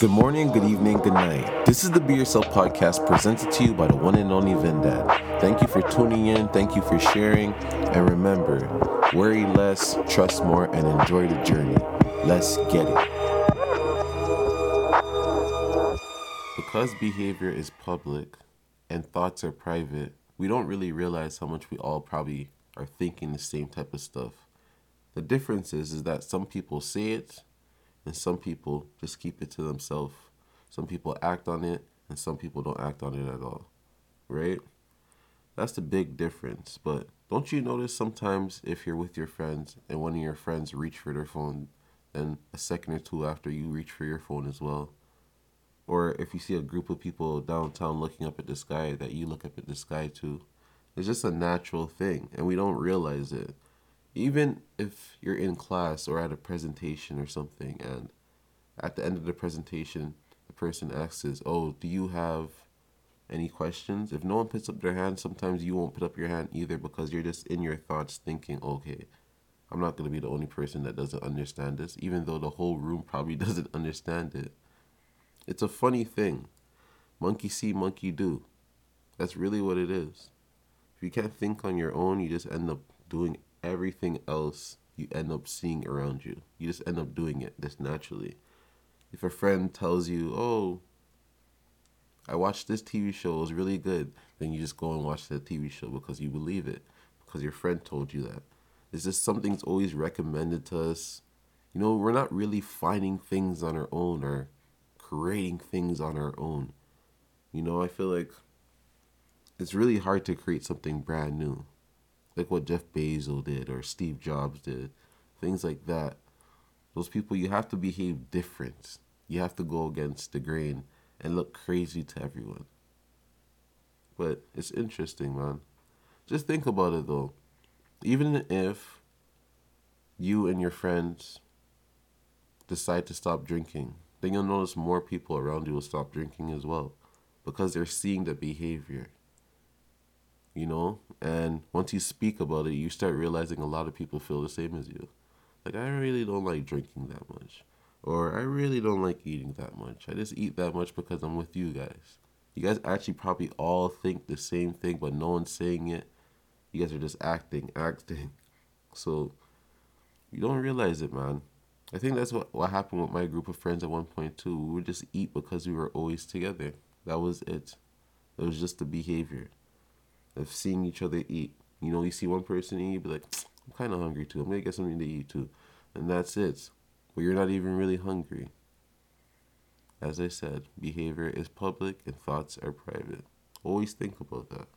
Good morning, good evening, good night. This is the Be Yourself podcast presented to you by the one and only Vin Dad. Thank you for tuning in, thank you for sharing, and remember worry less, trust more, and enjoy the journey. Let's get it. Because behavior is public and thoughts are private, we don't really realize how much we all probably are thinking the same type of stuff. The difference is, is that some people say it and some people just keep it to themselves. Some people act on it, and some people don't act on it at all. Right? That's the big difference. But don't you notice sometimes if you're with your friends and one of your friends reach for their phone, then a second or two after you reach for your phone as well? Or if you see a group of people downtown looking up at the sky, that you look up at the sky too. It's just a natural thing, and we don't realize it even if you're in class or at a presentation or something and at the end of the presentation the person asks is oh do you have any questions? If no one puts up their hand sometimes you won't put up your hand either because you're just in your thoughts thinking okay i'm not going to be the only person that doesn't understand this even though the whole room probably doesn't understand it. It's a funny thing. Monkey see monkey do. That's really what it is. If you can't think on your own you just end up doing everything else you end up seeing around you. You just end up doing it just naturally. If a friend tells you, "Oh, I watched this TV show, it was really good," then you just go and watch that TV show because you believe it, because your friend told you that. It's just something's always recommended to us. You know, we're not really finding things on our own or creating things on our own. You know, I feel like it's really hard to create something brand new like what Jeff Bezos did or Steve Jobs did, things like that. Those people, you have to behave different. You have to go against the grain and look crazy to everyone. But it's interesting, man. Just think about it though. Even if you and your friends decide to stop drinking, then you'll notice more people around you will stop drinking as well because they're seeing the behavior you know? And once you speak about it, you start realizing a lot of people feel the same as you. Like, I really don't like drinking that much. Or I really don't like eating that much. I just eat that much because I'm with you guys. You guys actually probably all think the same thing, but no one's saying it. You guys are just acting, acting. So you don't realize it, man. I think that's what, what happened with my group of friends at one point too. We would just eat because we were always together. That was it. It was just the behavior of seeing each other eat. You know, you see one person eat, be like, I'm kind of hungry too. I'm gonna get something to eat too, and that's it. But you're not even really hungry. As I said, behavior is public and thoughts are private. Always think about that.